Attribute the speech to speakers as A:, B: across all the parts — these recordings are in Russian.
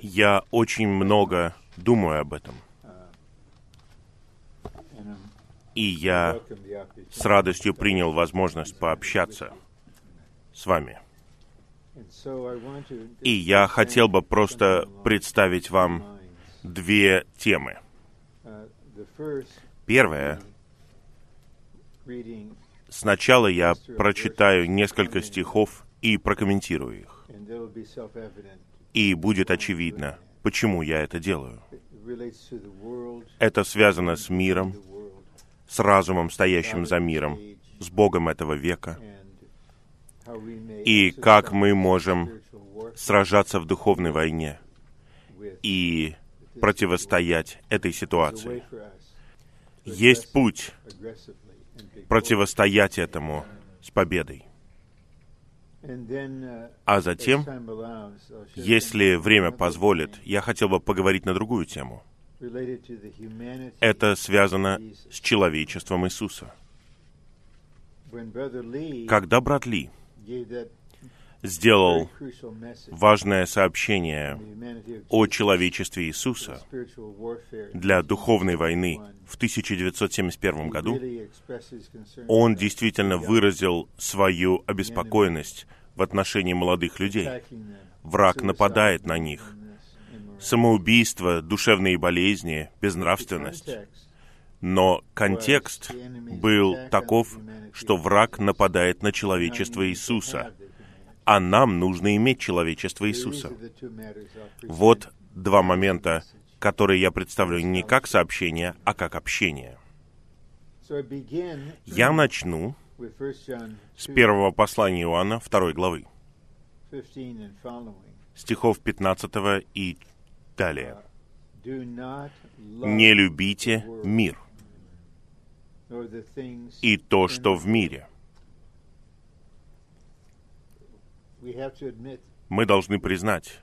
A: Я очень много думаю об этом. И я с радостью принял возможность пообщаться с вами. И я хотел бы просто представить вам две темы. Первое. Сначала я прочитаю несколько стихов и прокомментирую их. И будет очевидно, почему я это делаю. Это связано с миром, с разумом, стоящим за миром, с Богом этого века, и как мы можем сражаться в духовной войне и противостоять этой ситуации. Есть путь противостоять этому с победой. А затем, если время позволит, я хотел бы поговорить на другую тему. Это связано с человечеством Иисуса. Когда брат Ли сделал важное сообщение о человечестве Иисуса для духовной войны в 1971 году, он действительно выразил свою обеспокоенность в отношении молодых людей. Враг нападает на них. Самоубийство, душевные болезни, безнравственность. Но контекст был таков, что враг нападает на человечество Иисуса, а нам нужно иметь человечество Иисуса. Вот два момента, которые я представлю не как сообщение, а как общение. Я начну с первого послания Иоанна, второй главы, стихов 15 и далее. «Не любите мир и то, что в мире». Мы должны признать,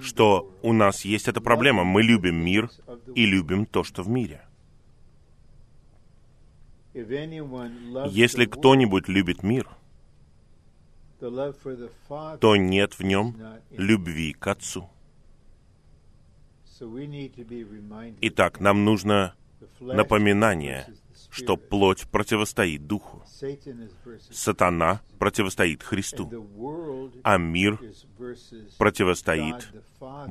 A: что у нас есть эта проблема. Мы любим мир и любим то, что в мире. Если кто-нибудь любит мир, то нет в нем любви к Отцу. Итак, нам нужно напоминание, что плоть противостоит Духу. Сатана противостоит Христу, а мир противостоит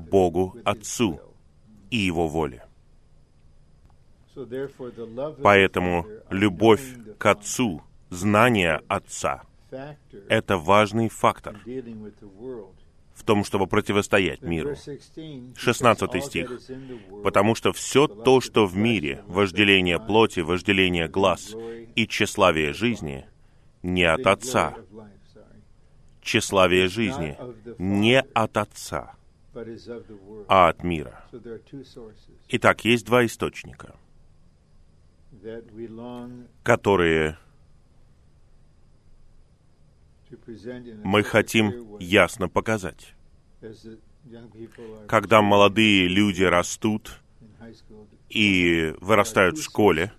A: Богу Отцу и Его воле. Поэтому любовь к Отцу, знание Отца — это важный фактор в том, чтобы противостоять миру. 16 стих. «Потому что все то, что в мире, вожделение плоти, вожделение глаз и тщеславие жизни, не от Отца». Тщеславие жизни не от Отца, а от мира. Итак, есть два источника, которые мы хотим ясно показать. Когда молодые люди растут и вырастают в школе,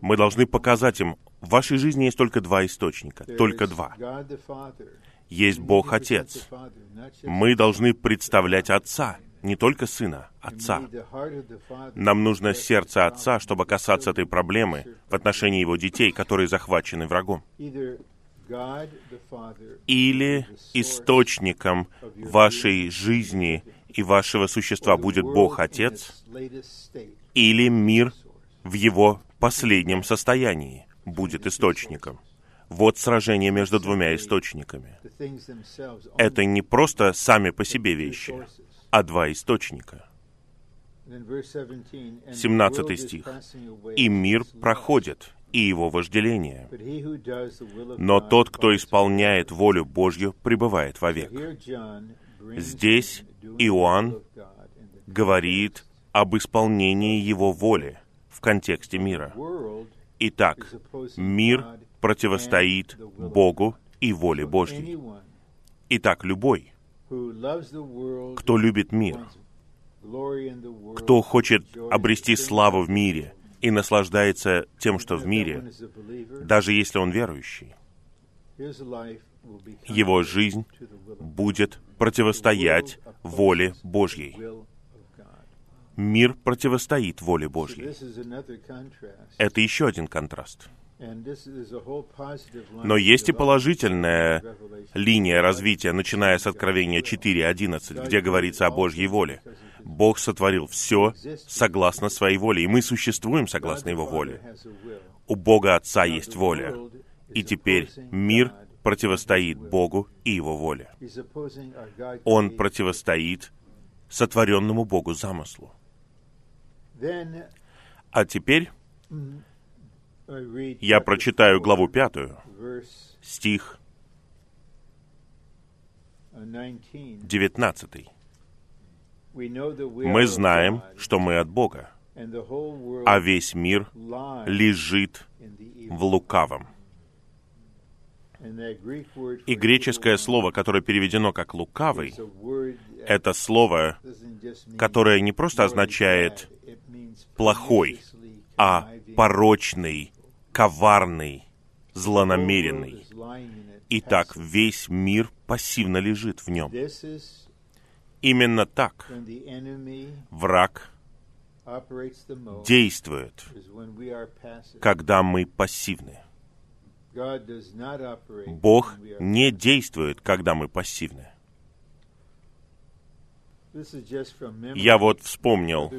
A: мы должны показать им, в вашей жизни есть только два источника, только два. Есть Бог Отец. Мы должны представлять Отца, не только Сына, Отца. Нам нужно сердце Отца, чтобы касаться этой проблемы в отношении Его детей, которые захвачены врагом или источником вашей жизни и вашего существа будет Бог Отец, или мир в его последнем состоянии будет источником. Вот сражение между двумя источниками. Это не просто сами по себе вещи, а два источника. 17 стих. «И мир проходит, и его вожделение. Но тот, кто исполняет волю Божью, пребывает вовек. Здесь Иоанн говорит об исполнении его воли в контексте мира. Итак, мир противостоит Богу и воле Божьей. Итак, любой, кто любит мир, кто хочет обрести славу в мире — и наслаждается тем, что в мире, даже если он верующий, его жизнь будет противостоять воле Божьей. Мир противостоит воле Божьей. Это еще один контраст. Но есть и положительная линия развития, начиная с Откровения 4.11, где говорится о Божьей воле. Бог сотворил все согласно своей воле, и мы существуем согласно Его воле. У Бога Отца есть воля, и теперь мир противостоит Богу и Его воле. Он противостоит сотворенному Богу замыслу. А теперь я прочитаю главу пятую, стих девятнадцатый. Мы знаем, что мы от Бога, а весь мир лежит в лукавом. И греческое слово, которое переведено как «лукавый», это слово, которое не просто означает «плохой», а «порочный», «коварный», «злонамеренный». Итак, весь мир пассивно лежит в нем. Именно так враг действует, когда мы пассивны. Бог не действует, когда мы пассивны. Я вот вспомнил,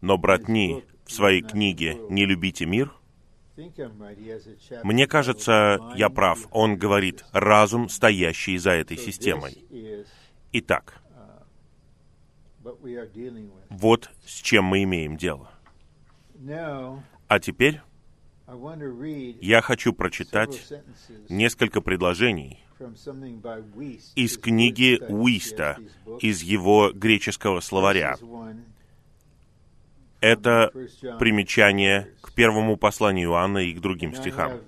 A: но брат Ни в своей книге «Не любите мир» Мне кажется, я прав. Он говорит, разум, стоящий за этой системой. Итак, вот с чем мы имеем дело. А теперь я хочу прочитать несколько предложений из книги Уиста, из его греческого словаря. Это примечание к первому посланию Иоанна и к другим стихам.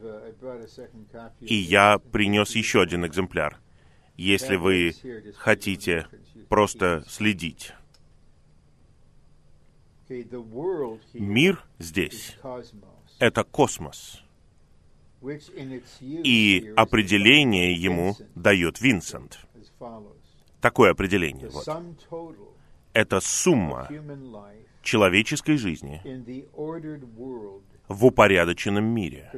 A: И я принес еще один экземпляр, если вы хотите просто следить. Мир здесь — это космос. И определение ему дает Винсент. Такое определение. Вот. Это сумма человеческой жизни в упорядоченном мире.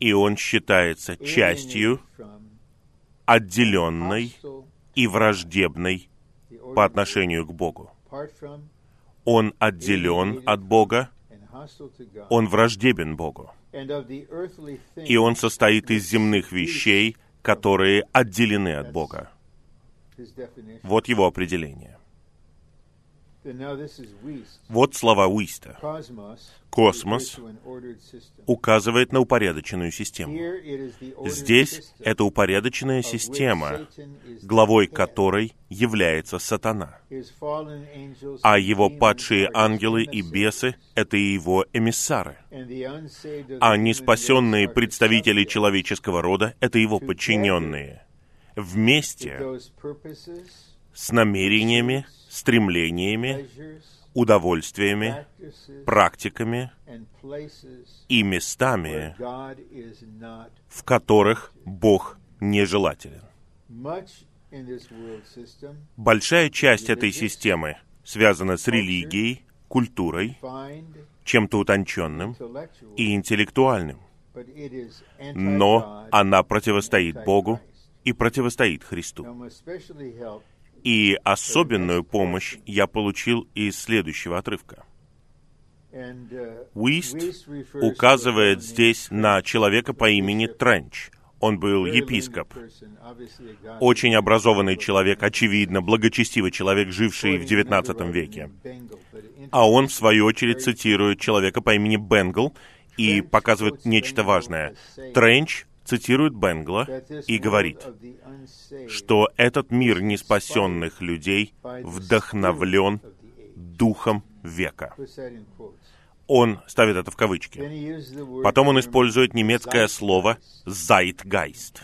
A: И он считается частью отделенной и враждебной по отношению к Богу. Он отделен от Бога, он враждебен Богу. И он состоит из земных вещей, которые отделены от Бога. Вот его определение. Вот слова Уиста. Космос указывает на упорядоченную систему. Здесь это упорядоченная система, главой которой является сатана. А его падшие ангелы и бесы — это его эмиссары. А неспасенные представители человеческого рода — это его подчиненные. Вместе с намерениями, стремлениями, удовольствиями, практиками и местами, в которых Бог нежелателен. Большая часть этой системы связана с религией, культурой, чем-то утонченным и интеллектуальным. Но она противостоит Богу и противостоит Христу. И особенную помощь я получил из следующего отрывка. Уист указывает здесь на человека по имени Тренч. Он был епископ. Очень образованный человек, очевидно, благочестивый человек, живший в XIX веке. А он, в свою очередь, цитирует человека по имени Бенгл и показывает нечто важное. Тренч цитирует Бенгла и говорит, что этот мир неспасенных людей вдохновлен духом века. Он ставит это в кавычки. Потом он использует немецкое слово «zeitgeist».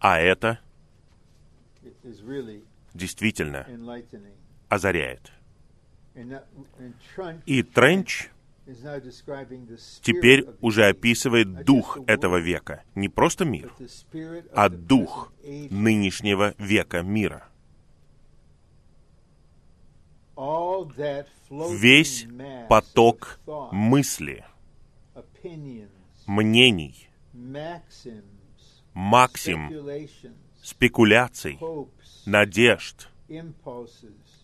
A: А это действительно озаряет. И Тренч теперь уже описывает дух этого века. Не просто мир, а дух нынешнего века мира. Весь поток мысли, мнений, максим, спекуляций, надежд,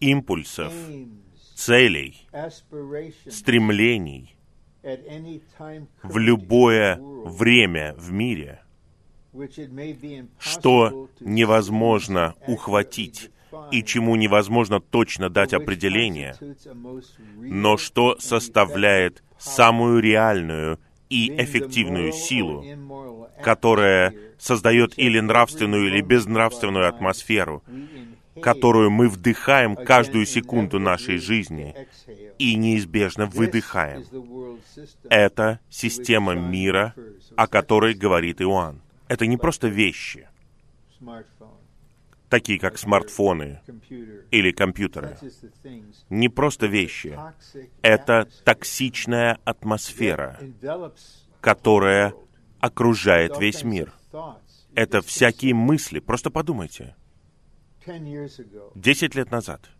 A: импульсов, целей, стремлений в любое время в мире, что невозможно ухватить и чему невозможно точно дать определение, но что составляет самую реальную и эффективную силу, которая создает или нравственную, или безнравственную атмосферу, которую мы вдыхаем каждую секунду нашей жизни и неизбежно выдыхаем. Это система мира, о которой говорит Иоанн. Это не просто вещи, такие как смартфоны или компьютеры. Не просто вещи. Это токсичная атмосфера, которая окружает весь мир. Это всякие мысли. Просто подумайте. Десять лет назад,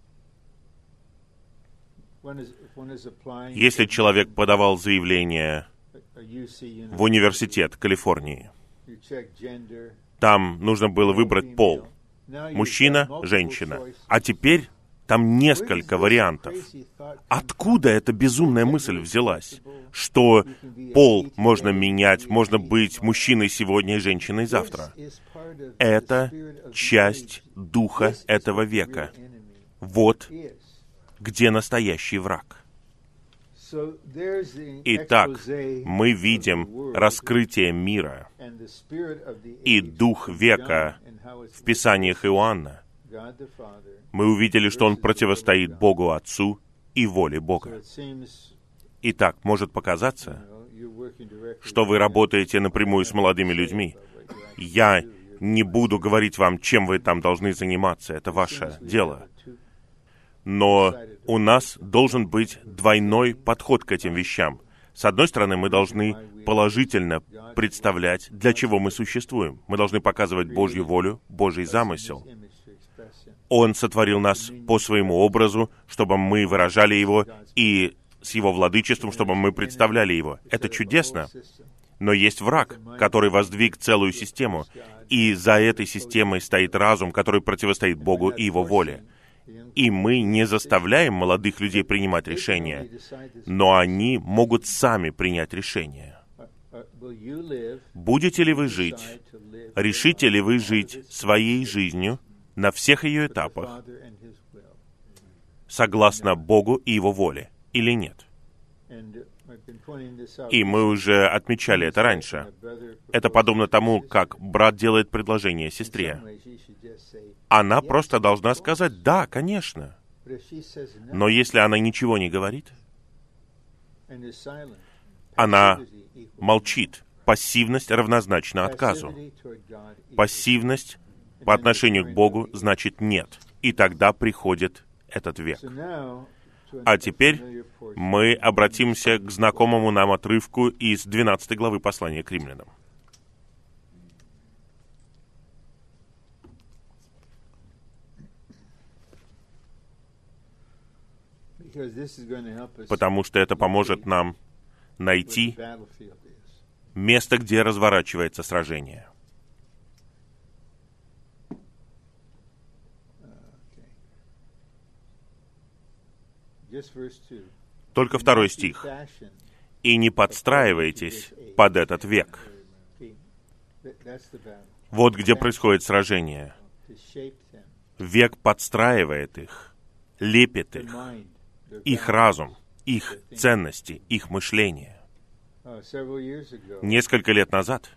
A: если человек подавал заявление в университет Калифорнии, там нужно было выбрать пол. Мужчина, женщина. А теперь там несколько вариантов. Откуда эта безумная мысль взялась? Что пол можно менять, можно быть мужчиной сегодня и женщиной завтра. Это часть духа этого века. Вот где настоящий враг. Итак, мы видим раскрытие мира и дух века в Писаниях Иоанна. Мы увидели, что он противостоит Богу Отцу и воле Бога. Итак, может показаться, что вы работаете напрямую с молодыми людьми. Я не буду говорить вам, чем вы там должны заниматься, это ваше дело. Но у нас должен быть двойной подход к этим вещам. С одной стороны, мы должны положительно представлять, для чего мы существуем. Мы должны показывать Божью волю, Божий замысел. Он сотворил нас по своему образу, чтобы мы выражали его, и с его владычеством, чтобы мы представляли его. Это чудесно. Но есть враг, который воздвиг целую систему, и за этой системой стоит разум, который противостоит Богу и его воле. И мы не заставляем молодых людей принимать решения, но они могут сами принять решение. Будете ли вы жить, решите ли вы жить своей жизнью на всех ее этапах, согласно Богу и Его воле, или нет? И мы уже отмечали это раньше. Это подобно тому, как брат делает предложение сестре. Она просто должна сказать «да, конечно». Но если она ничего не говорит, она молчит. Пассивность равнозначна отказу. Пассивность по отношению к Богу значит «нет». И тогда приходит этот век. А теперь мы обратимся к знакомому нам отрывку из 12 главы послания к римлянам. Потому что это поможет нам найти место, где разворачивается сражение. Только второй стих. «И не подстраивайтесь под этот век». Вот где происходит сражение. Век подстраивает их, лепит их, их разум, их ценности, их мышление. Несколько лет назад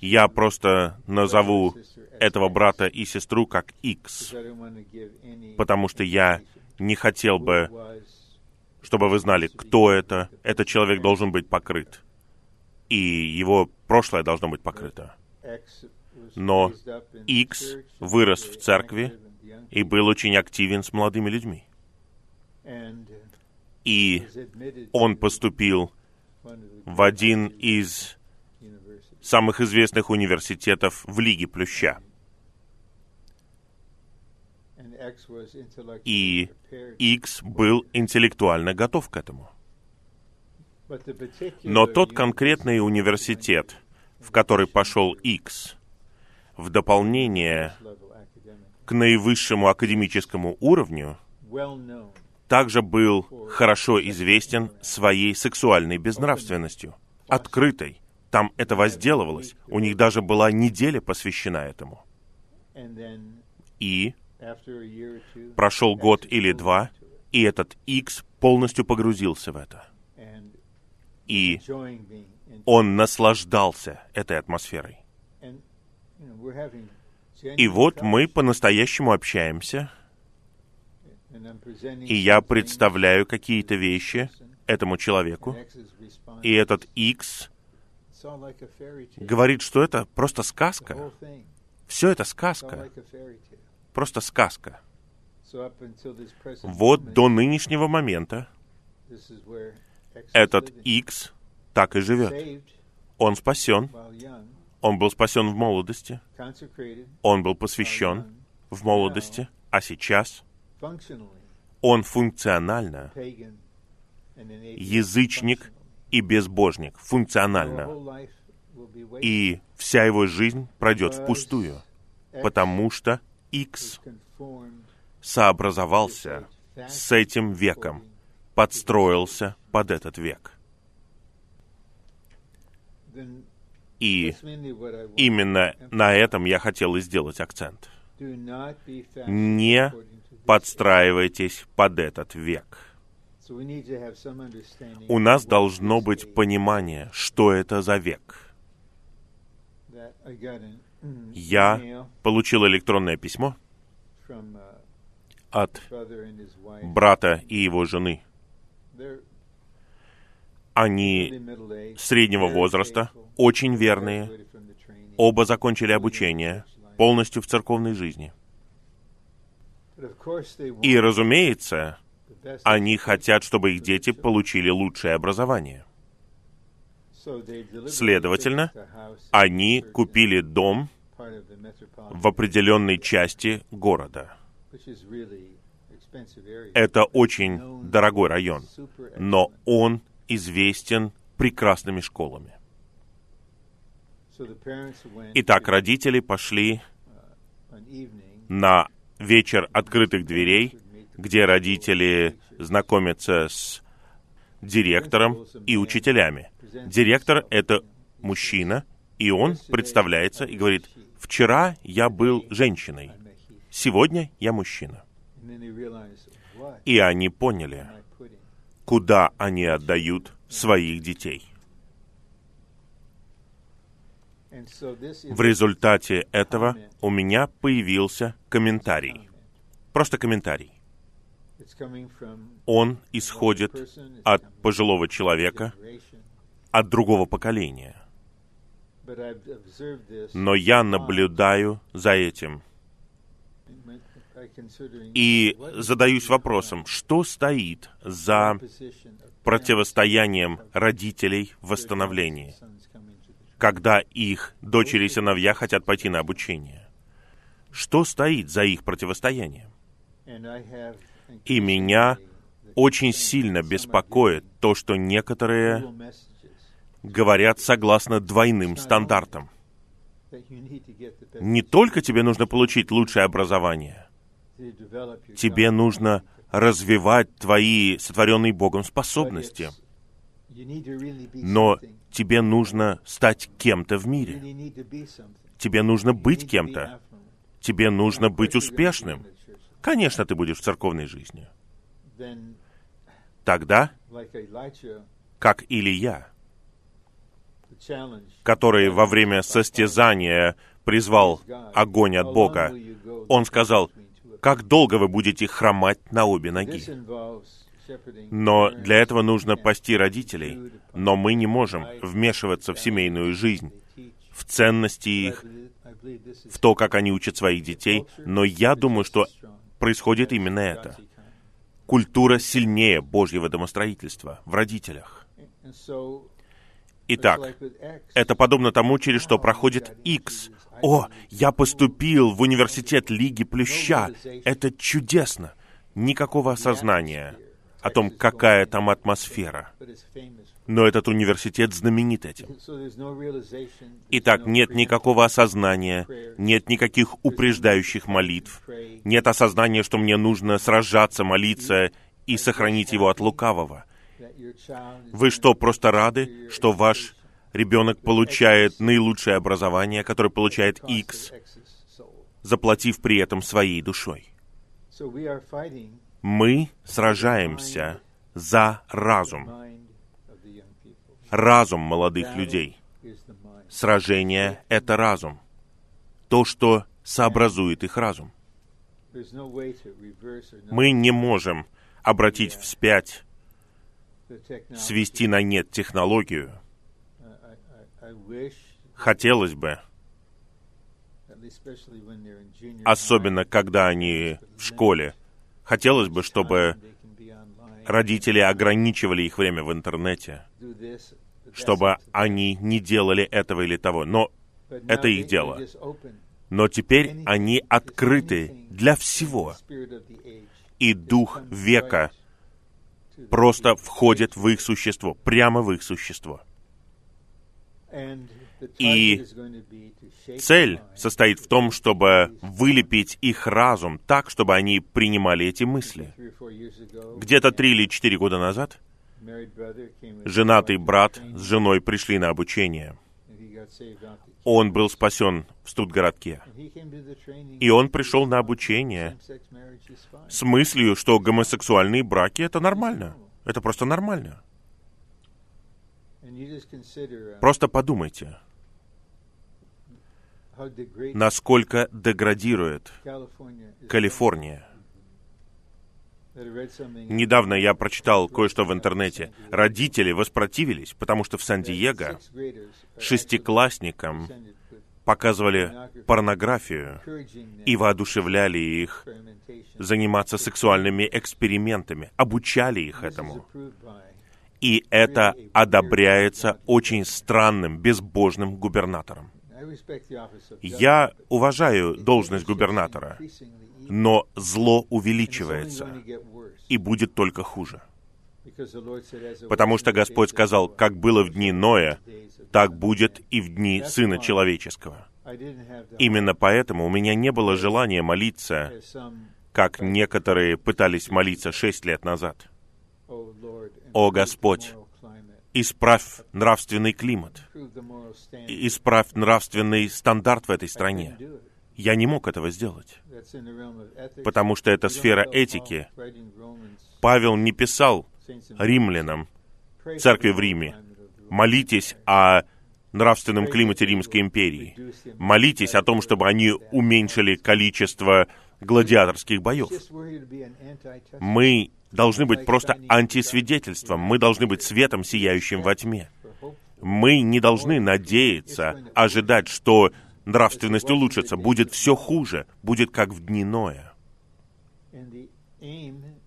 A: я просто назову этого брата и сестру как X, потому что я не хотел бы, чтобы вы знали, кто это. Этот человек должен быть покрыт. И его прошлое должно быть покрыто. Но X вырос в церкви и был очень активен с молодыми людьми. и он поступил в один из самых известных университетов в Лиге Плюща. И X был интеллектуально готов к этому. Но тот конкретный университет, в который пошел X, в дополнение к наивысшему академическому уровню, также был хорошо известен своей сексуальной безнравственностью, открытой. Там это возделывалось. У них даже была неделя посвящена этому. И прошел год или два, и этот X полностью погрузился в это. И он наслаждался этой атмосферой. И вот мы по-настоящему общаемся, и я представляю какие-то вещи этому человеку, и этот X говорит, что это просто сказка. Все это сказка. Просто сказка. Вот до нынешнего момента этот X так и живет. Он спасен. Он был спасен в молодости. Он был посвящен в молодости. А сейчас он функционально язычник и безбожник. Функционально. И вся его жизнь пройдет впустую, потому что X сообразовался с этим веком, подстроился под этот век. И именно на этом я хотел и сделать акцент. Не подстраивайтесь под этот век. У нас должно быть понимание, что это за век. Я получил электронное письмо от брата и его жены. Они среднего возраста, очень верные, оба закончили обучение, полностью в церковной жизни. И, разумеется, они хотят, чтобы их дети получили лучшее образование. Следовательно, они купили дом в определенной части города. Это очень дорогой район, но он известен прекрасными школами. Итак, родители пошли на вечер открытых дверей, где родители знакомятся с директором и учителями. Директор — это мужчина, и он представляется и говорит, «Вчера я был женщиной, сегодня я мужчина». И они поняли, куда они отдают своих детей. В результате этого у меня появился комментарий. Просто комментарий. Он исходит от пожилого человека, от другого поколения. Но я наблюдаю за этим и задаюсь вопросом, что стоит за противостоянием родителей в восстановлении, когда их дочери и сыновья хотят пойти на обучение. Что стоит за их противостоянием? И меня очень сильно беспокоит то, что некоторые говорят согласно двойным стандартам. Не только тебе нужно получить лучшее образование, тебе нужно развивать твои сотворенные Богом способности. Но тебе нужно стать кем-то в мире. Тебе нужно быть кем-то. Тебе нужно быть успешным. Конечно, ты будешь в церковной жизни. Тогда, как Илья, который во время состязания призвал огонь от Бога, он сказал, как долго вы будете хромать на обе ноги. Но для этого нужно пасти родителей. Но мы не можем вмешиваться в семейную жизнь, в ценности их, в то, как они учат своих детей. Но я думаю, что происходит именно это. культура сильнее Божьего домостроительства в родителях. Итак, это подобно тому, через что проходит X. О, я поступил в университет Лиги Плюща. Это чудесно. Никакого осознания о том, какая там атмосфера. Но этот университет знаменит этим. Итак, нет никакого осознания, нет никаких упреждающих молитв, нет осознания, что мне нужно сражаться, молиться и сохранить его от лукавого. Вы что, просто рады, что ваш ребенок получает наилучшее образование, которое получает X, заплатив при этом своей душой? Мы сражаемся за разум. Разум молодых людей. Сражение — это разум. То, что сообразует их разум. Мы не можем обратить вспять, свести на нет технологию. Хотелось бы, особенно когда они в школе, хотелось бы, чтобы родители ограничивали их время в интернете, чтобы они не делали этого или того. Но это их дело. Но теперь они открыты для всего. И дух века просто входит в их существо, прямо в их существо. И цель состоит в том, чтобы вылепить их разум так, чтобы они принимали эти мысли. Где-то три или четыре года назад женатый брат с женой пришли на обучение. Он был спасен в Студгородке. И он пришел на обучение с мыслью, что гомосексуальные браки — это нормально. Это просто нормально. Просто подумайте, насколько деградирует Калифорния. Недавно я прочитал кое-что в интернете. Родители воспротивились, потому что в Сан-Диего шестиклассникам показывали порнографию и воодушевляли их заниматься сексуальными экспериментами, обучали их этому. И это одобряется очень странным, безбожным губернатором. Я уважаю должность губернатора, но зло увеличивается и будет только хуже. Потому что Господь сказал, как было в дни Ноя, так будет и в дни Сына Человеческого. Именно поэтому у меня не было желания молиться, как некоторые пытались молиться шесть лет назад. «О Господь, исправь нравственный климат, исправь нравственный стандарт в этой стране. Я не мог этого сделать, потому что это сфера этики. Павел не писал римлянам, церкви в Риме, молитесь о нравственном климате Римской империи. Молитесь о том, чтобы они уменьшили количество гладиаторских боев. Мы должны быть просто антисвидетельством. Мы должны быть светом, сияющим во тьме. Мы не должны надеяться, ожидать, что нравственность улучшится. Будет все хуже, будет как в дни Ноя.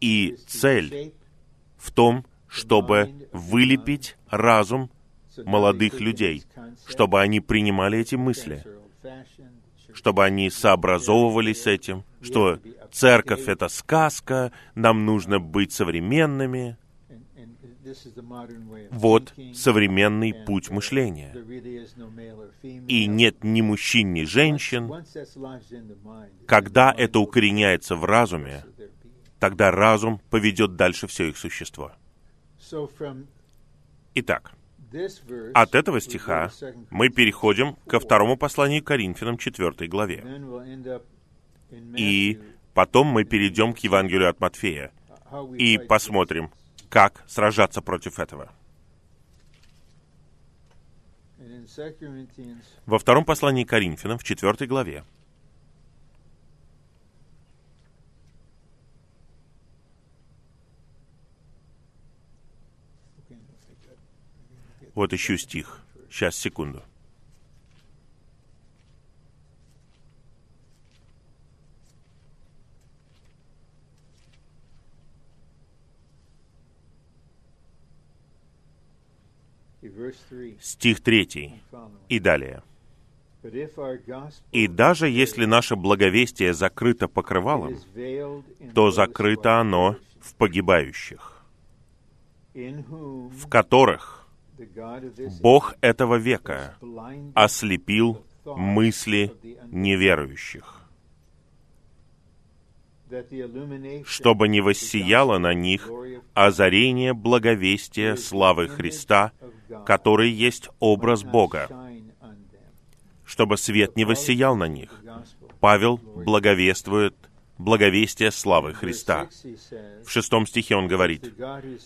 A: И цель в том, чтобы вылепить разум молодых людей, чтобы они принимали эти мысли, чтобы они сообразовывались с этим, что церковь — это сказка, нам нужно быть современными. Вот современный путь мышления. И нет ни мужчин, ни женщин. Когда это укореняется в разуме, тогда разум поведет дальше все их существо. Итак, от этого стиха мы переходим ко второму посланию Коринфянам, 4 главе. И потом мы перейдем к Евангелию от Матфея и посмотрим, как сражаться против этого. Во втором послании Коринфянам, в 4 главе, Вот ищу стих. Сейчас, секунду. Стих 3 и далее. И даже если наше благовестие закрыто покрывалом, то закрыто оно в погибающих, в которых Бог этого века ослепил мысли неверующих, чтобы не воссияло на них озарение благовестия славы Христа, который есть образ Бога, чтобы свет не воссиял на них. Павел благовествует благовестие славы Христа. В шестом стихе он говорит,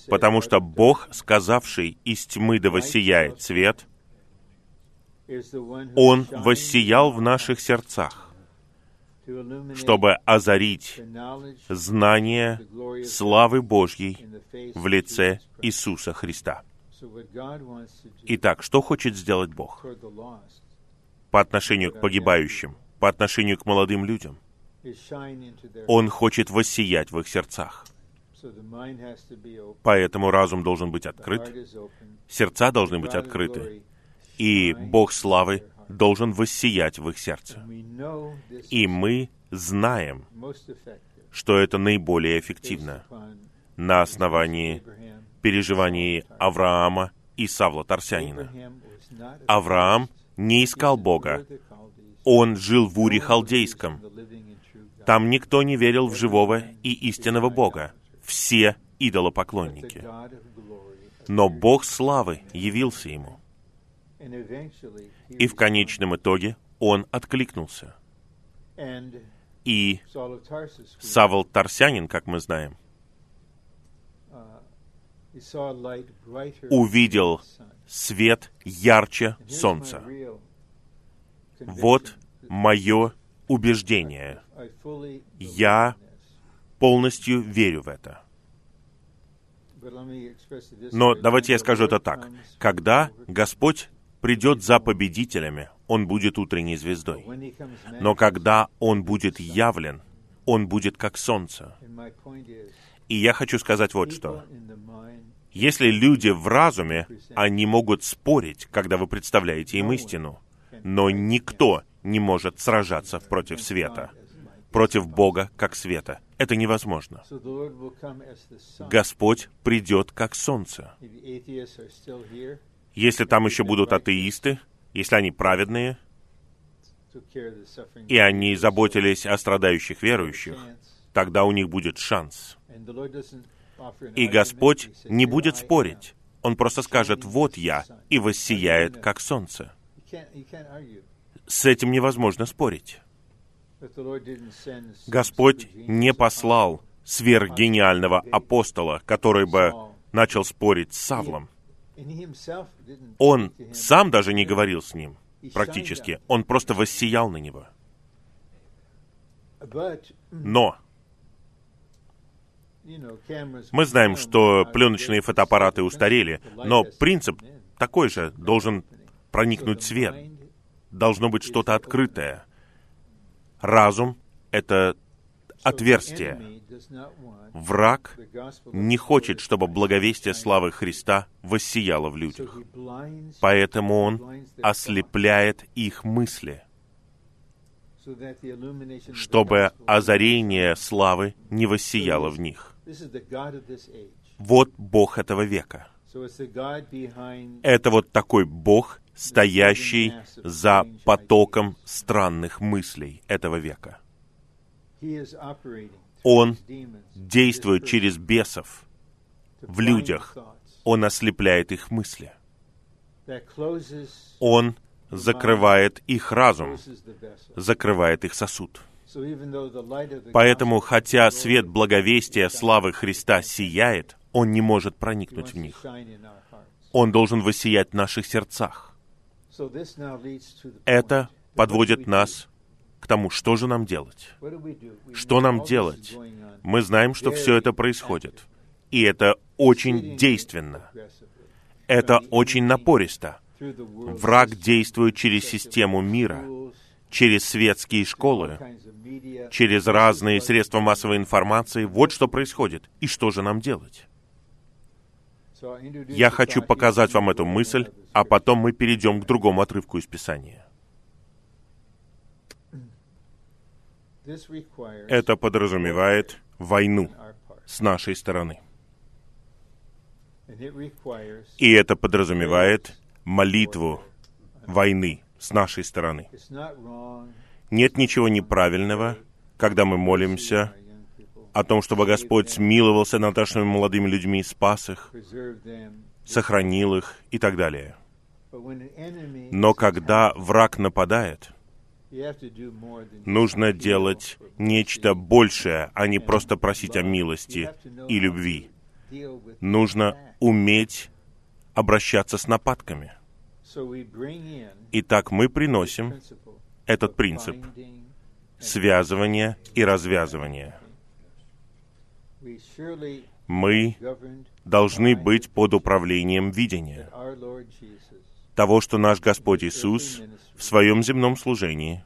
A: «Потому что Бог, сказавший, из тьмы да воссияет свет, Он воссиял в наших сердцах, чтобы озарить знание славы Божьей в лице Иисуса Христа». Итак, что хочет сделать Бог? по отношению к погибающим, по отношению к молодым людям? Он хочет воссиять в их сердцах. Поэтому разум должен быть открыт, сердца должны быть открыты, и Бог славы должен воссиять в их сердце. И мы знаем, что это наиболее эффективно на основании переживаний Авраама и Савла Тарсянина. Авраам не искал Бога. Он жил в Уре Халдейском. Там никто не верил в живого и истинного Бога. Все идолопоклонники. Но Бог славы явился ему. И в конечном итоге он откликнулся. И Савл Тарсянин, как мы знаем, увидел свет ярче солнца. Вот мое убеждение. Я полностью верю в это. Но давайте я скажу это так. Когда Господь придет за победителями, Он будет утренней звездой. Но когда Он будет явлен, Он будет как солнце. И я хочу сказать вот что. Если люди в разуме, они могут спорить, когда вы представляете им истину, но никто не может сражаться против света, против Бога как света. Это невозможно. Господь придет как солнце. Если там еще будут атеисты, если они праведные, и они заботились о страдающих верующих, тогда у них будет шанс. И Господь не будет спорить. Он просто скажет, вот я, и воссияет, как солнце. С этим невозможно спорить. Господь не послал сверхгениального апостола, который бы начал спорить с Савлом. Он сам даже не говорил с ним, практически. Он просто воссиял на него. Но мы знаем, что пленочные фотоаппараты устарели, но принцип такой же должен проникнуть свет. Должно быть что-то открытое. Разум — это отверстие. Враг не хочет, чтобы благовестие славы Христа воссияло в людях. Поэтому он ослепляет их мысли, чтобы озарение славы не воссияло в них. Вот Бог этого века. Это вот такой Бог, стоящий за потоком странных мыслей этого века. Он действует через бесов в людях. Он ослепляет их мысли. Он закрывает их разум, закрывает их сосуд. Поэтому, хотя свет благовестия славы Христа сияет, он не может проникнуть в них. Он должен воссиять в наших сердцах. Это подводит нас к тому, что же нам делать. Что нам делать? Мы знаем, что все это происходит. И это очень действенно. Это очень напористо. Враг действует через систему мира, через светские школы, через разные средства массовой информации. Вот что происходит. И что же нам делать? Я хочу показать вам эту мысль, а потом мы перейдем к другому отрывку из Писания. Это подразумевает войну с нашей стороны. И это подразумевает молитву войны с нашей стороны. Нет ничего неправильного, когда мы молимся о том, чтобы Господь смиловался над нашими молодыми людьми, спас их, сохранил их и так далее. Но когда враг нападает, нужно делать нечто большее, а не просто просить о милости и любви. Нужно уметь обращаться с нападками. Итак, мы приносим этот принцип связывания и развязывания. Мы должны быть под управлением видения того, что наш Господь Иисус в своем земном служении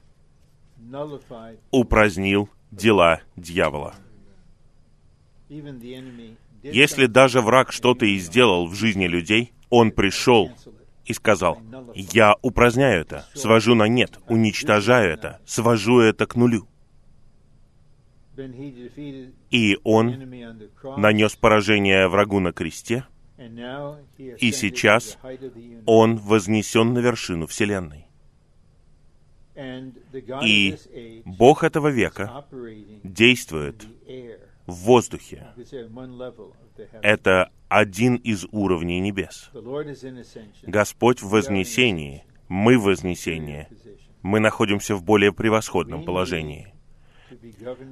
A: упразднил дела дьявола. Если даже враг что-то и сделал в жизни людей, он пришел и сказал, «Я упраздняю это, свожу на нет, уничтожаю это, свожу это к нулю». И он нанес поражение врагу на кресте, и сейчас он вознесен на вершину Вселенной. И Бог этого века действует в воздухе. Это один из уровней небес. Господь в вознесении, мы в вознесении. Мы находимся в более превосходном положении.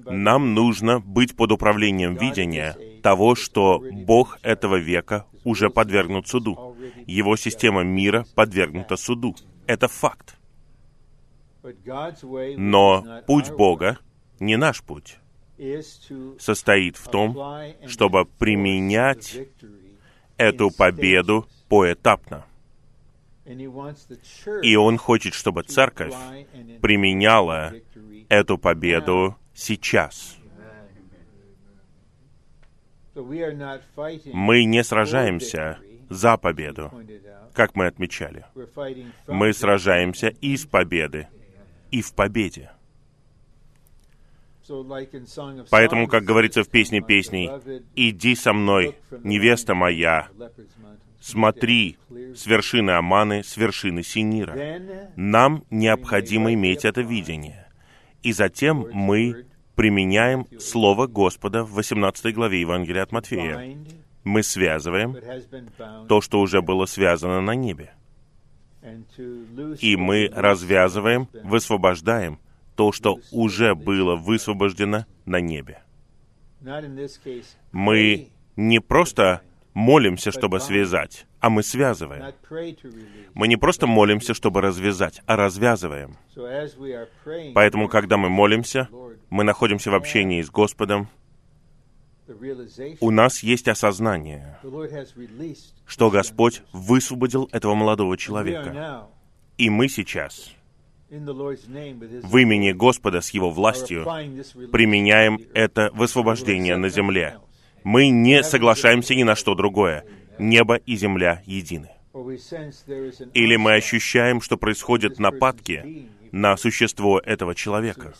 A: Нам нужно быть под управлением видения того, что Бог этого века уже подвергнут суду. Его система мира подвергнута суду. Это факт. Но путь Бога не наш путь состоит в том, чтобы применять эту победу поэтапно. И он хочет, чтобы церковь применяла эту победу сейчас. Мы не сражаемся за победу, как мы отмечали. Мы сражаемся из победы и в победе. Поэтому, как говорится в песне песней, «Иди со мной, невеста моя, смотри с вершины Аманы, с вершины Синира». Нам необходимо иметь это видение. И затем мы применяем Слово Господа в 18 главе Евангелия от Матфея. Мы связываем то, что уже было связано на небе. И мы развязываем, высвобождаем – то, что уже было высвобождено на небе. Мы не просто молимся, чтобы связать, а мы связываем. Мы не просто молимся, чтобы развязать, а развязываем. Поэтому, когда мы молимся, мы находимся в общении с Господом, у нас есть осознание, что Господь высвободил этого молодого человека. И мы сейчас в имени Господа с Его властью применяем это высвобождение на земле. Мы не соглашаемся ни на что другое. Небо и земля едины. Или мы ощущаем, что происходят нападки на существо этого человека.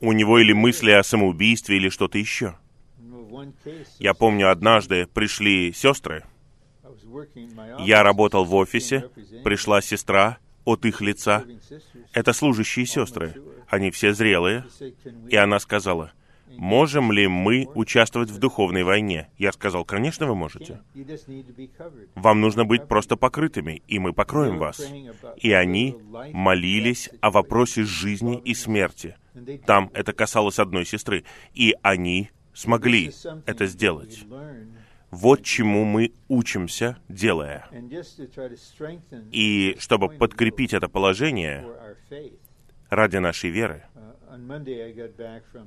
A: У него или мысли о самоубийстве, или что-то еще. Я помню, однажды пришли сестры. Я работал в офисе, пришла сестра, от их лица. Это служащие сестры. Они все зрелые. И она сказала, можем ли мы участвовать в духовной войне? Я сказал, конечно, вы можете. Вам нужно быть просто покрытыми, и мы покроем вас. И они молились о вопросе жизни и смерти. Там это касалось одной сестры. И они смогли это сделать. Вот чему мы учимся, делая. И чтобы подкрепить это положение ради нашей веры,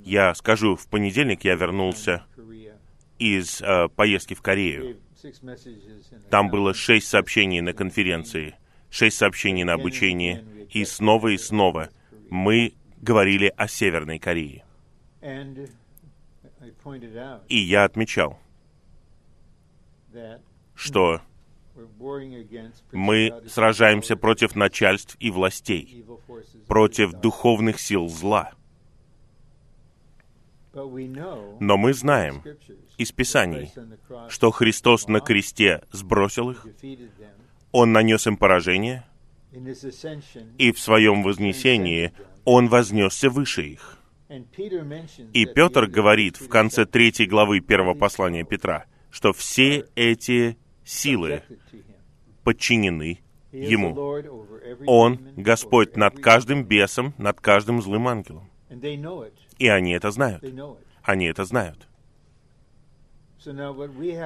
A: я скажу, в понедельник я вернулся из э, поездки в Корею. Там было шесть сообщений на конференции, шесть сообщений на обучении, и снова и снова мы говорили о Северной Корее. И я отмечал, что мы сражаемся против начальств и властей, против духовных сил зла. Но мы знаем из Писаний, что Христос на кресте сбросил их, Он нанес им поражение, и в своем вознесении Он вознесся выше их. И Петр говорит в конце третьей главы первого послания Петра, что все эти силы подчинены Ему. Он Господь над каждым бесом, над каждым злым ангелом. И они это знают. Они это знают.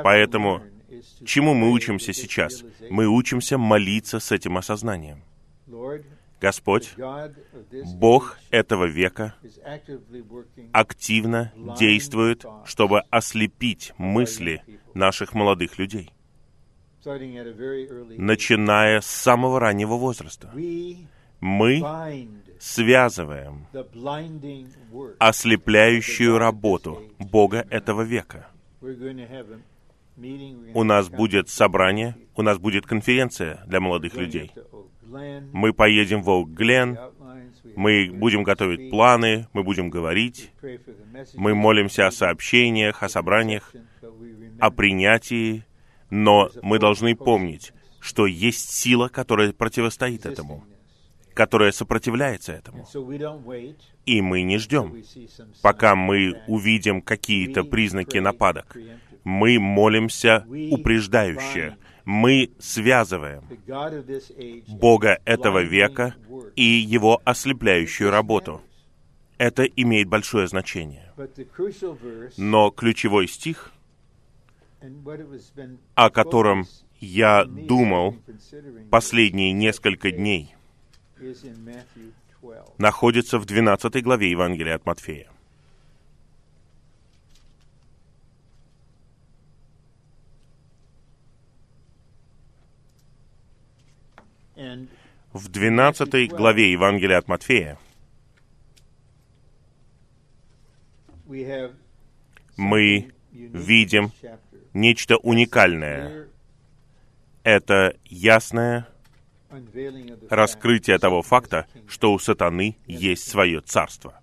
A: Поэтому, чему мы учимся сейчас? Мы учимся молиться с этим осознанием. Господь, Бог этого века, активно действует, чтобы ослепить мысли наших молодых людей, начиная с самого раннего возраста. Мы связываем ослепляющую работу Бога этого века. У нас будет собрание, у нас будет конференция для молодых людей. Мы поедем в Оук-Глен, мы будем готовить планы, мы будем говорить, мы молимся о сообщениях, о собраниях, о принятии, но мы должны помнить, что есть сила, которая противостоит этому, которая сопротивляется этому. И мы не ждем, пока мы увидим какие-то признаки нападок. Мы молимся упреждающе, мы связываем Бога этого века и Его ослепляющую работу. Это имеет большое значение. Но ключевой стих, о котором я думал последние несколько дней, находится в 12 главе Евангелия от Матфея. В 12 главе Евангелия от Матфея мы видим нечто уникальное. Это ясное раскрытие того факта, что у сатаны есть свое царство.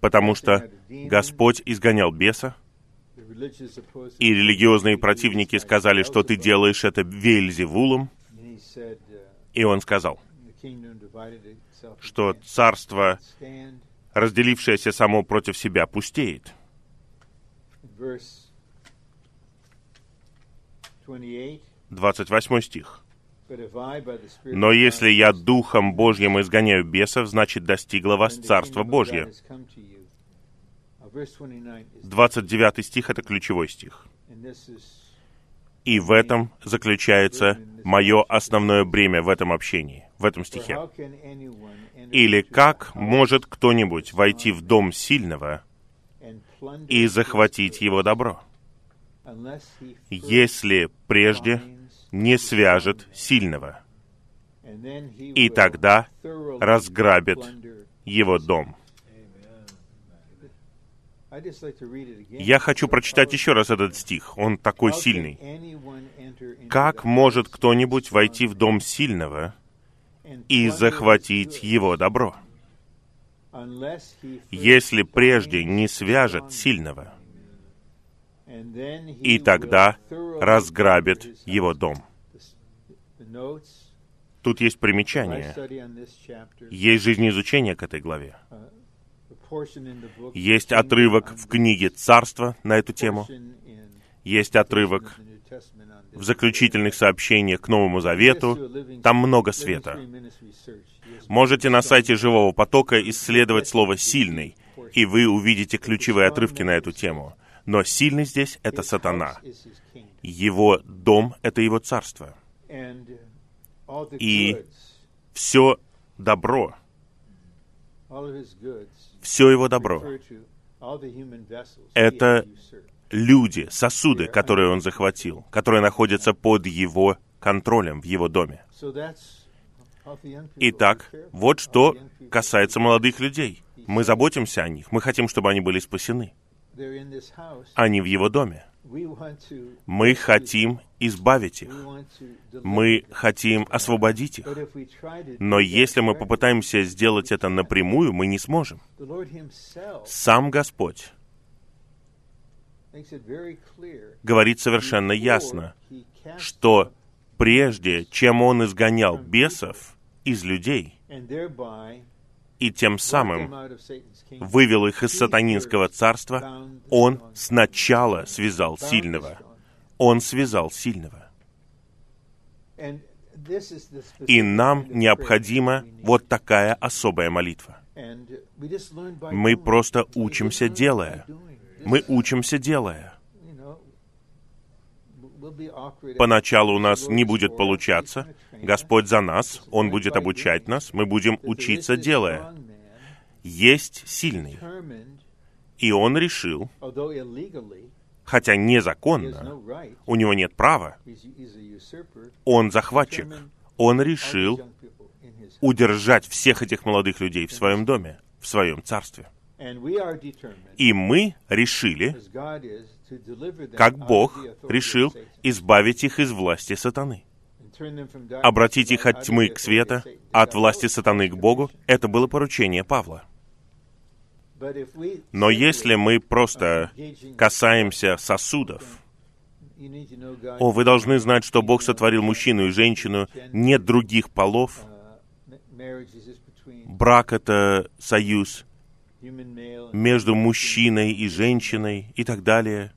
A: Потому что Господь изгонял беса, и религиозные противники сказали, что ты делаешь это Вельзевулом. И он сказал, что царство, разделившееся само против себя, пустеет. 28 стих. Но если я Духом Божьим изгоняю бесов, значит достигло вас Царство Божье. 29 стих — это ключевой стих. И в этом заключается мое основное бремя в этом общении, в этом стихе. Или как может кто-нибудь войти в дом сильного и захватить его добро, если прежде не свяжет сильного, и тогда разграбит его дом. Я хочу прочитать еще раз этот стих. Он такой сильный. Как может кто-нибудь войти в дом сильного и захватить его добро, если прежде не свяжет сильного, и тогда разграбит его дом? Тут есть примечание. Есть жизнеизучение к этой главе. Есть отрывок в книге «Царство» на эту тему. Есть отрывок в заключительных сообщениях к Новому Завету. Там много света. Можете на сайте Живого потока исследовать слово «сильный», и вы увидите ключевые отрывки на эту тему. Но сильный здесь — это сатана. Его дом — это его царство. И все добро, все его добро. Это люди, сосуды, которые он захватил, которые находятся под его контролем в его доме. Итак, вот что касается молодых людей. Мы заботимся о них, мы хотим, чтобы они были спасены. Они в Его доме. Мы хотим избавить их. Мы хотим освободить их. Но если мы попытаемся сделать это напрямую, мы не сможем. Сам Господь говорит совершенно ясно, что прежде, чем Он изгонял бесов из людей, и тем самым вывел их из сатанинского царства, Он сначала связал сильного. Он связал сильного. И нам необходима вот такая особая молитва. Мы просто учимся делая. Мы учимся делая. Поначалу у нас не будет получаться. Господь за нас, Он будет обучать нас, мы будем учиться делая. Есть сильный. И он решил, хотя незаконно, у него нет права, он захватчик, он решил удержать всех этих молодых людей в своем доме, в своем царстве. И мы решили, как Бог решил избавить их из власти сатаны. Обратить их от тьмы к света, от власти сатаны к Богу, это было поручение Павла. Но если мы просто касаемся сосудов, о, вы должны знать, что Бог сотворил мужчину и женщину, нет других полов. Брак — это союз между мужчиной и женщиной и так далее.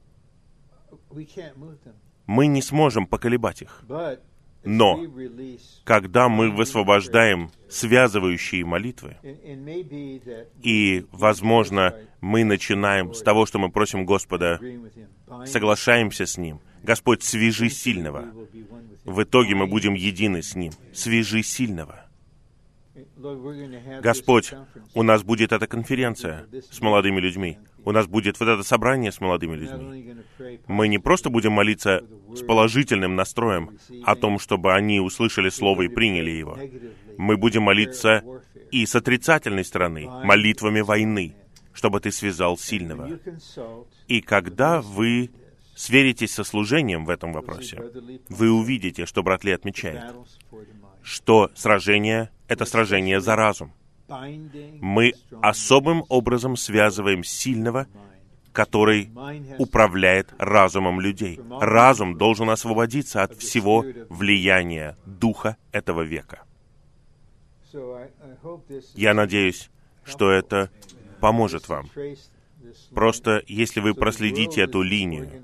A: Мы не сможем поколебать их. Но когда мы высвобождаем связывающие молитвы, и, возможно, мы начинаем с того, что мы просим Господа, соглашаемся с Ним, Господь, свяжи сильного. В итоге мы будем едины с Ним. Свяжи сильного. Господь, у нас будет эта конференция с молодыми людьми. У нас будет вот это собрание с молодыми людьми. Мы не просто будем молиться с положительным настроем о том, чтобы они услышали Слово и приняли его. Мы будем молиться и с отрицательной стороны, молитвами войны, чтобы ты связал сильного. И когда вы сверитесь со служением в этом вопросе, вы увидите, что брат Ли отмечает, что сражение — это сражение за разум. Мы особым образом связываем сильного, который управляет разумом людей. Разум должен освободиться от всего влияния духа этого века. Я надеюсь, что это поможет вам. Просто если вы проследите эту линию,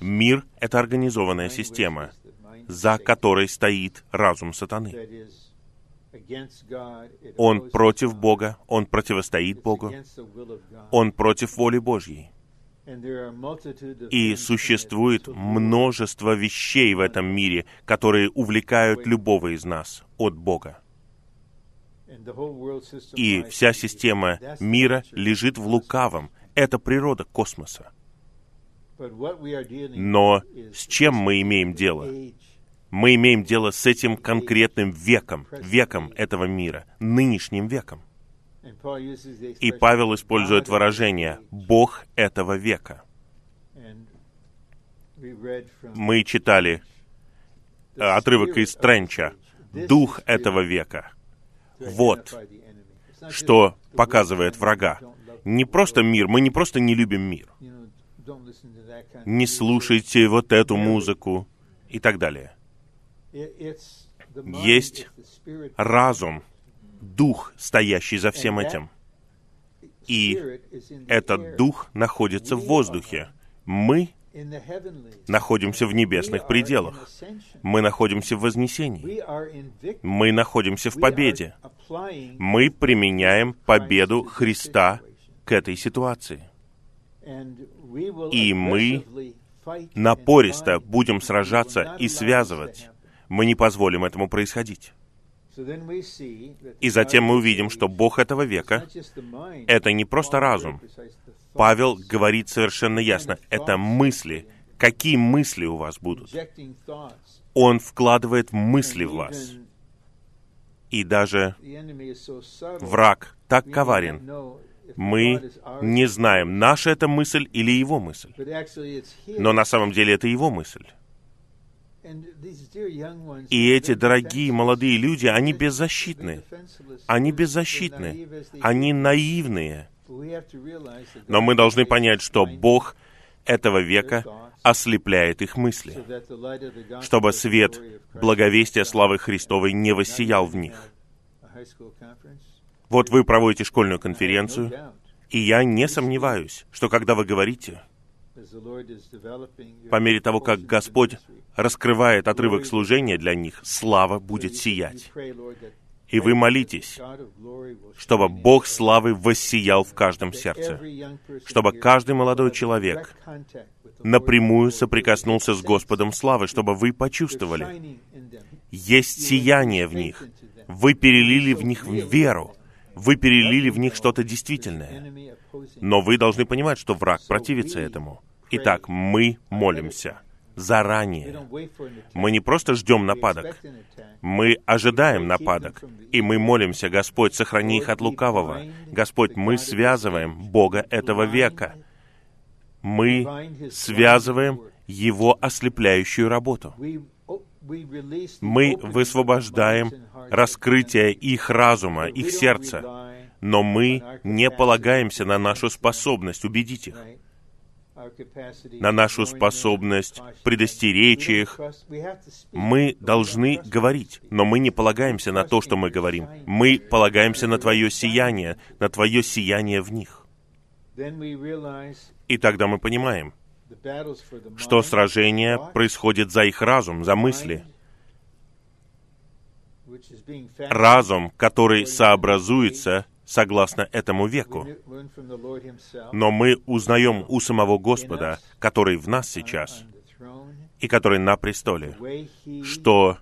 A: мир — это организованная система, за которой стоит разум сатаны. Он против Бога, он противостоит Богу, он против воли Божьей. И существует множество вещей в этом мире, которые увлекают любого из нас от Бога. И вся система мира лежит в лукавом. Это природа космоса. Но с чем мы имеем дело? Мы имеем дело с этим конкретным веком, веком этого мира, нынешним веком. И Павел использует выражение «Бог этого века». Мы читали отрывок из Тренча «Дух этого века». Вот что показывает врага. Не просто мир, мы не просто не любим мир. Не слушайте вот эту музыку и так далее есть разум, дух, стоящий за всем этим. И этот дух находится в воздухе. Мы находимся в небесных пределах. Мы находимся в вознесении. Мы находимся в победе. Мы применяем победу Христа к этой ситуации. И мы напористо будем сражаться и связывать мы не позволим этому происходить. И затем мы увидим, что Бог этого века — это не просто разум. Павел говорит совершенно ясно, это мысли. Какие мысли у вас будут? Он вкладывает мысли в вас. И даже враг так коварен. Мы не знаем, наша это мысль или его мысль. Но на самом деле это его мысль. И эти дорогие молодые люди, они беззащитны. Они беззащитны. Они наивные. Но мы должны понять, что Бог этого века ослепляет их мысли, чтобы свет благовестия славы Христовой не воссиял в них. Вот вы проводите школьную конференцию, и я не сомневаюсь, что когда вы говорите, по мере того, как Господь раскрывает отрывок служения для них, слава будет сиять. И вы молитесь, чтобы Бог славы воссиял в каждом сердце, чтобы каждый молодой человек напрямую соприкоснулся с Господом славы, чтобы вы почувствовали, есть сияние в них, вы перелили в них веру, вы перелили в них что-то действительное. Но вы должны понимать, что враг противится этому. Итак, мы молимся заранее. Мы не просто ждем нападок, мы ожидаем нападок, и мы молимся, Господь, сохрани их от лукавого. Господь, мы связываем Бога этого века. Мы связываем Его ослепляющую работу. Мы высвобождаем раскрытие их разума, их сердца, но мы не полагаемся на нашу способность убедить их на нашу способность предостеречь их. Мы должны говорить, но мы не полагаемся на то, что мы говорим. Мы полагаемся на Твое сияние, на Твое сияние в них. И тогда мы понимаем, что сражение происходит за их разум, за мысли. Разум, который сообразуется согласно этому веку. Но мы узнаем у самого Господа, который в нас сейчас, и который на престоле, что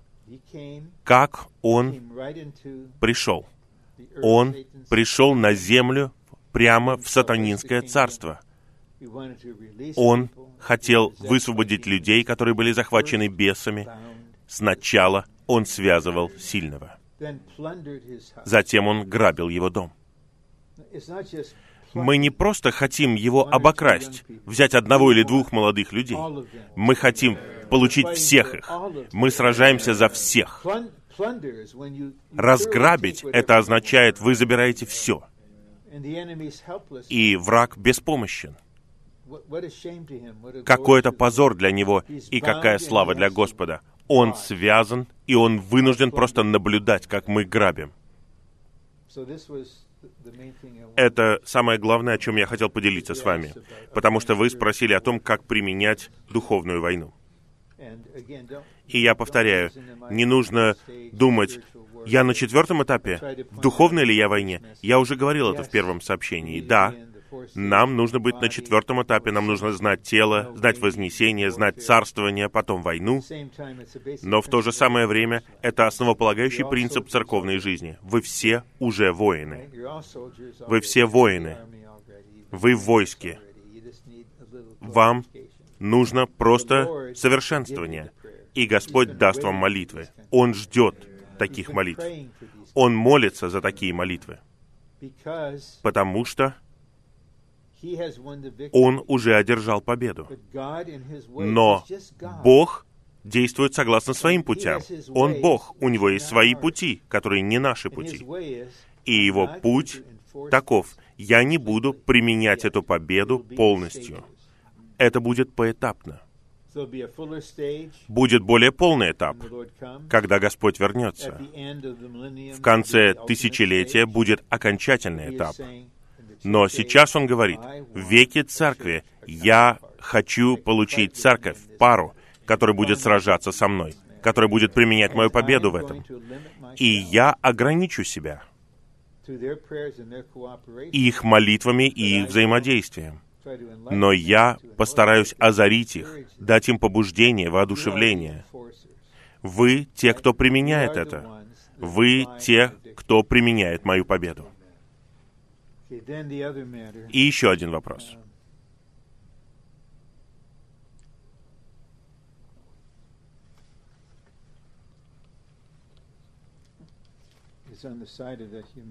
A: как Он пришел. Он пришел на землю прямо в сатанинское царство. Он хотел высвободить людей, которые были захвачены бесами. Сначала он связывал сильного. Затем он грабил его дом. Мы не просто хотим его обокрасть, взять одного или двух молодых людей. Мы хотим получить всех их. Мы сражаемся за всех. Разграбить — это означает, вы забираете все. И враг беспомощен. Какой это позор для него и какая слава для Господа. Он связан, и он вынужден просто наблюдать, как мы грабим. Это самое главное, о чем я хотел поделиться с вами, потому что вы спросили о том, как применять духовную войну. И я повторяю, не нужно думать, я на четвертом этапе, в духовной ли я войне? Я уже говорил это в первом сообщении. Да, нам нужно быть на четвертом этапе, нам нужно знать тело, знать вознесение, знать царствование, потом войну. Но в то же самое время это основополагающий принцип церковной жизни. Вы все уже воины. Вы все воины. Вы в войске. Вам нужно просто совершенствование. И Господь даст вам молитвы. Он ждет таких молитв. Он молится за такие молитвы. Потому что он уже одержал победу. Но Бог действует согласно своим путям. Он Бог, у Него есть свои пути, которые не наши пути. И Его путь таков. Я не буду применять эту победу полностью. Это будет поэтапно. Будет более полный этап, когда Господь вернется. В конце тысячелетия будет окончательный этап, но сейчас он говорит, в веке церкви я хочу получить церковь, пару, которая будет сражаться со мной, которая будет применять мою победу в этом. И я ограничу себя их молитвами и их взаимодействием. Но я постараюсь озарить их, дать им побуждение, воодушевление. Вы те, кто применяет это. Вы те, кто применяет мою победу. И еще один вопрос.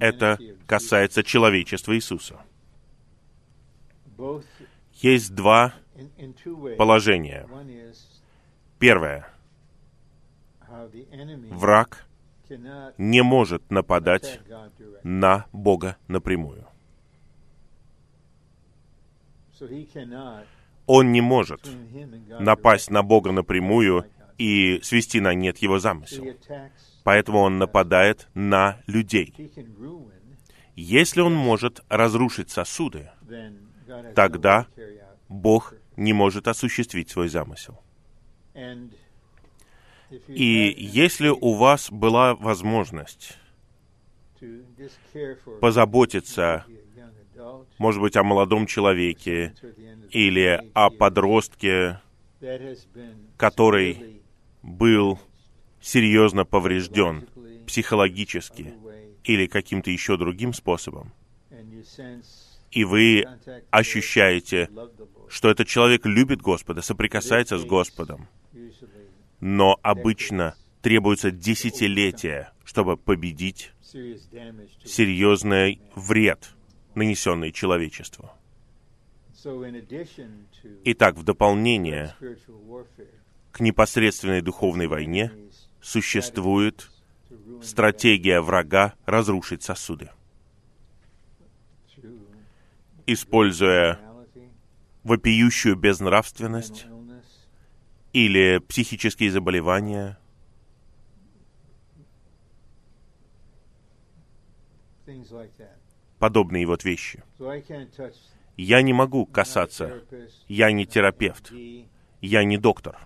A: Это касается человечества Иисуса. Есть два положения. Первое. Враг не может нападать на Бога напрямую. Он не может напасть на Бога напрямую и свести на нет его замысел. Поэтому он нападает на людей. Если он может разрушить сосуды, тогда Бог не может осуществить свой замысел. И если у вас была возможность позаботиться, может быть, о молодом человеке или о подростке, который был серьезно поврежден психологически или каким-то еще другим способом, и вы ощущаете, что этот человек любит Господа, соприкасается с Господом, но обычно требуется десятилетия, чтобы победить серьезный вред, нанесенный человечеству. Итак, в дополнение к непосредственной духовной войне существует стратегия врага разрушить сосуды. Используя вопиющую безнравственность или психические заболевания, подобные вот вещи. Я не могу касаться, я не терапевт, я не доктор.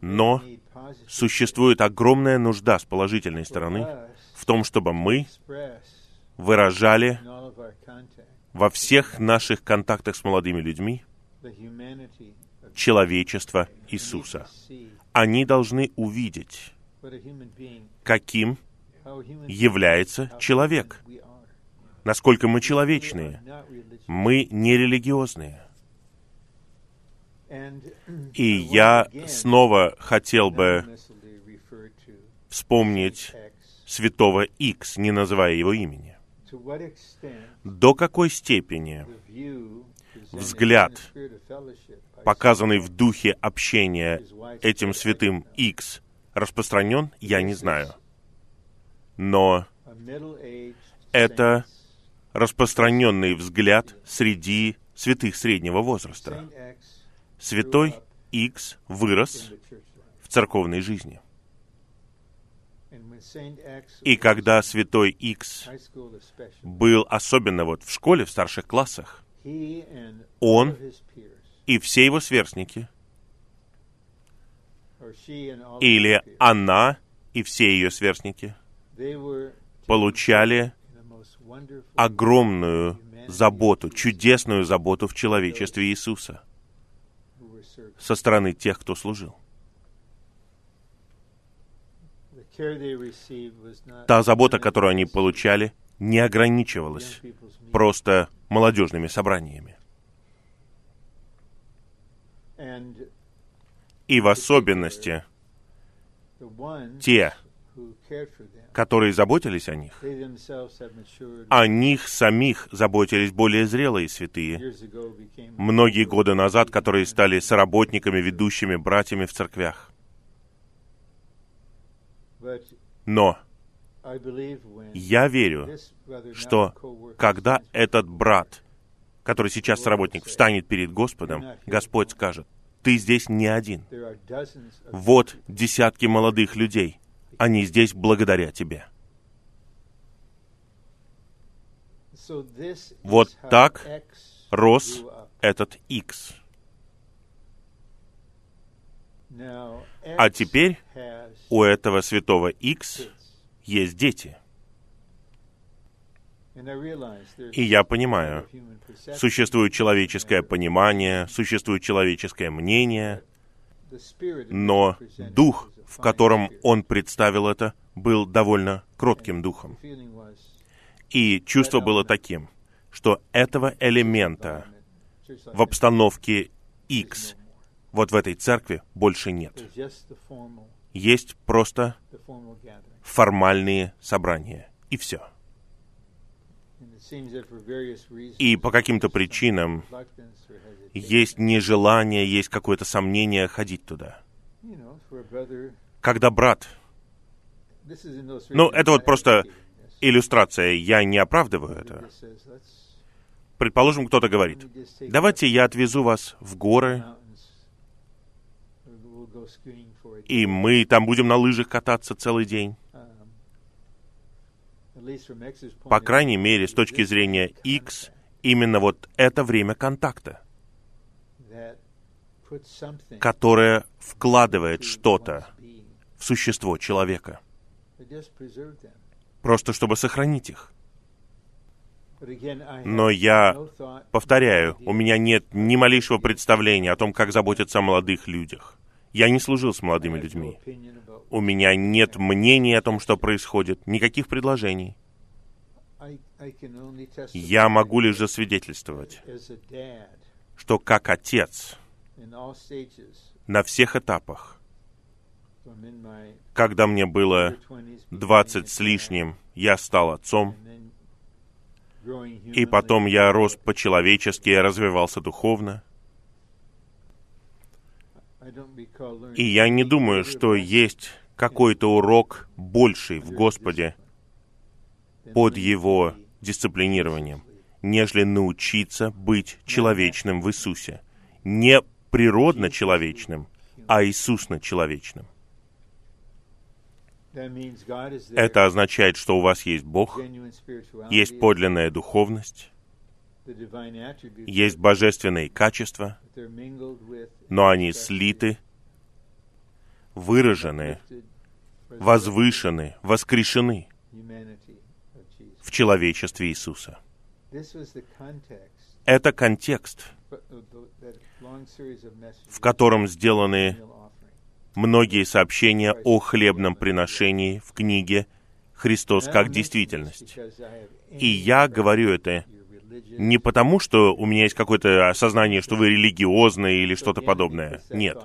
A: Но существует огромная нужда с положительной стороны в том, чтобы мы выражали во всех наших контактах с молодыми людьми человечество Иисуса. Они должны увидеть, каким является человек, насколько мы человечные. Мы не религиозные. И я снова хотел бы вспомнить святого Икс, не называя его имени. До какой степени взгляд, показанный в духе общения этим святым Икс, распространен, я не знаю. Но это распространенный взгляд среди святых среднего возраста. Святой Икс вырос в церковной жизни. И когда святой Икс был особенно вот в школе, в старших классах, он и все его сверстники, или она и все ее сверстники, получали огромную заботу, чудесную заботу в человечестве Иисуса со стороны тех, кто служил. Та забота, которую они получали, не ограничивалась просто молодежными собраниями. И в особенности те, которые заботились о них, о них самих заботились более зрелые святые, многие годы назад, которые стали соработниками, ведущими братьями в церквях. Но я верю, что когда этот брат, который сейчас работник, встанет перед Господом, Господь скажет, ты здесь не один. Вот десятки молодых людей. Они здесь благодаря тебе. Вот так рос этот X. А теперь у этого святого X есть дети. И я понимаю, существует человеческое понимание, существует человеческое мнение, но дух, в котором он представил это, был довольно кротким духом. И чувство было таким, что этого элемента в обстановке X вот в этой церкви больше нет. Есть просто формальные собрания, и все. И по каким-то причинам есть нежелание, есть какое-то сомнение ходить туда. Когда брат... Ну, это вот просто иллюстрация, я не оправдываю это. Предположим, кто-то говорит, давайте я отвезу вас в горы, и мы там будем на лыжах кататься целый день. По крайней мере, с точки зрения X, именно вот это время контакта, которое вкладывает что-то в существо человека, просто чтобы сохранить их. Но я повторяю, у меня нет ни малейшего представления о том, как заботиться о молодых людях. Я не служил с молодыми людьми. У меня нет мнения о том, что происходит, никаких предложений. Я могу лишь засвидетельствовать, что как отец на всех этапах, когда мне было двадцать с лишним, я стал отцом, и потом я рос по-человечески, я развивался духовно. И я не думаю, что есть какой-то урок больший в Господе под Его дисциплинированием, нежели научиться быть человечным в Иисусе. Не природно человечным, а Иисусно человечным. Это означает, что у вас есть Бог, есть подлинная духовность, есть божественные качества, но они слиты, выражены, возвышены, воскрешены в человечестве Иисуса. Это контекст, в котором сделаны многие сообщения о хлебном приношении в книге «Христос как действительность». И я говорю это не потому, что у меня есть какое-то осознание, что вы религиозные или что-то подобное. Нет.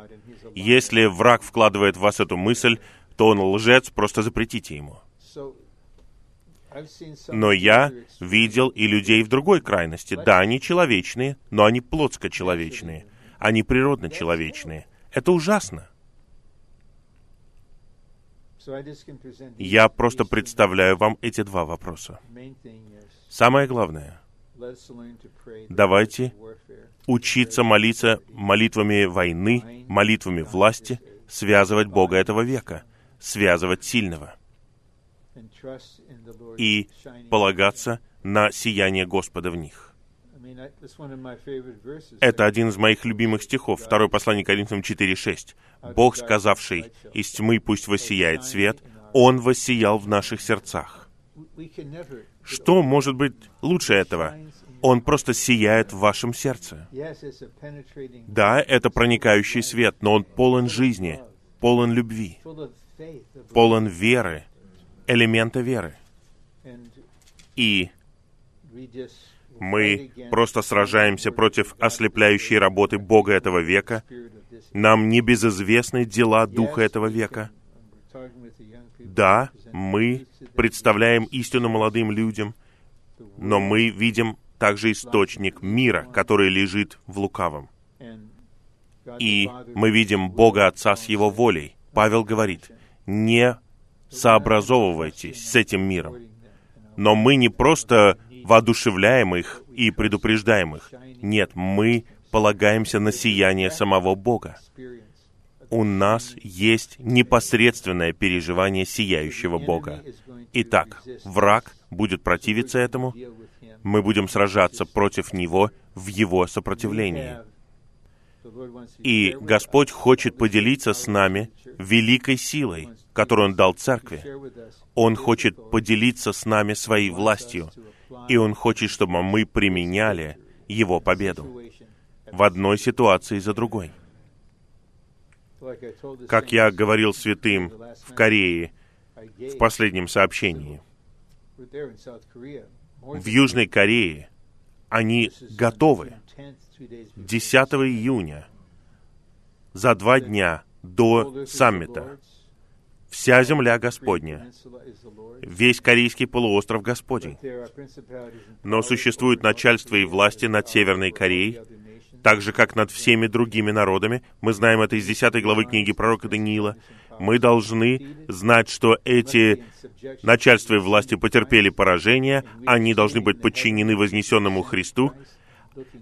A: Если враг вкладывает в вас эту мысль, то он лжец, просто запретите ему. Но я видел и людей в другой крайности. Да, они человечные, но они плотско-человечные. Они природно-человечные. Это ужасно. Я просто представляю вам эти два вопроса. Самое главное, давайте учиться молиться молитвами войны, молитвами власти, связывать Бога этого века, связывать сильного и полагаться на сияние Господа в них. Это один из моих любимых стихов, второй послание Коринфянам 4.6. «Бог, сказавший, из тьмы пусть воссияет свет, Он воссиял в наших сердцах». Что может быть лучше этого? Он просто сияет в вашем сердце. Да, это проникающий свет, но он полон жизни, полон любви, полон веры, элемента веры. И мы просто сражаемся против ослепляющей работы Бога этого века. Нам не безызвестны дела Духа этого века. Да, мы представляем истину молодым людям, но мы видим также источник мира, который лежит в лукавом. И мы видим Бога Отца с Его волей. Павел говорит, не сообразовывайтесь с этим миром. Но мы не просто воодушевляем их и предупреждаем их. Нет, мы полагаемся на сияние самого Бога. У нас есть непосредственное переживание сияющего Бога. Итак, враг будет противиться этому, мы будем сражаться против него в его сопротивлении. И Господь хочет поделиться с нами великой силой, которую Он дал церкви. Он хочет поделиться с нами своей властью, и Он хочет, чтобы мы применяли Его победу в одной ситуации за другой. Как я говорил святым в Корее в последнем сообщении, в Южной Корее они готовы 10 июня, за два дня до саммита, Вся земля Господня. Весь Корейский полуостров Господень. Но существует начальство и власти над Северной Кореей, так же, как над всеми другими народами. Мы знаем это из 10 главы книги пророка Даниила. Мы должны знать, что эти начальства и власти потерпели поражение, они должны быть подчинены вознесенному Христу,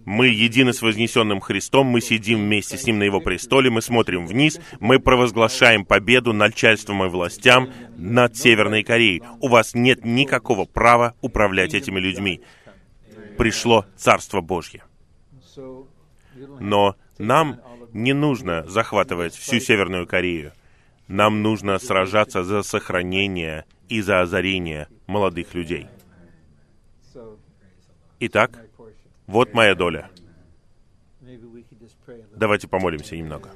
A: мы едины с вознесенным Христом, мы сидим вместе с Ним на Его престоле, мы смотрим вниз, мы провозглашаем победу начальством и властям над Северной Кореей. У вас нет никакого права управлять этими людьми. Пришло Царство Божье. Но нам не нужно захватывать всю Северную Корею. Нам нужно сражаться за сохранение и за озарение молодых людей. Итак, вот моя доля. Давайте помолимся немного.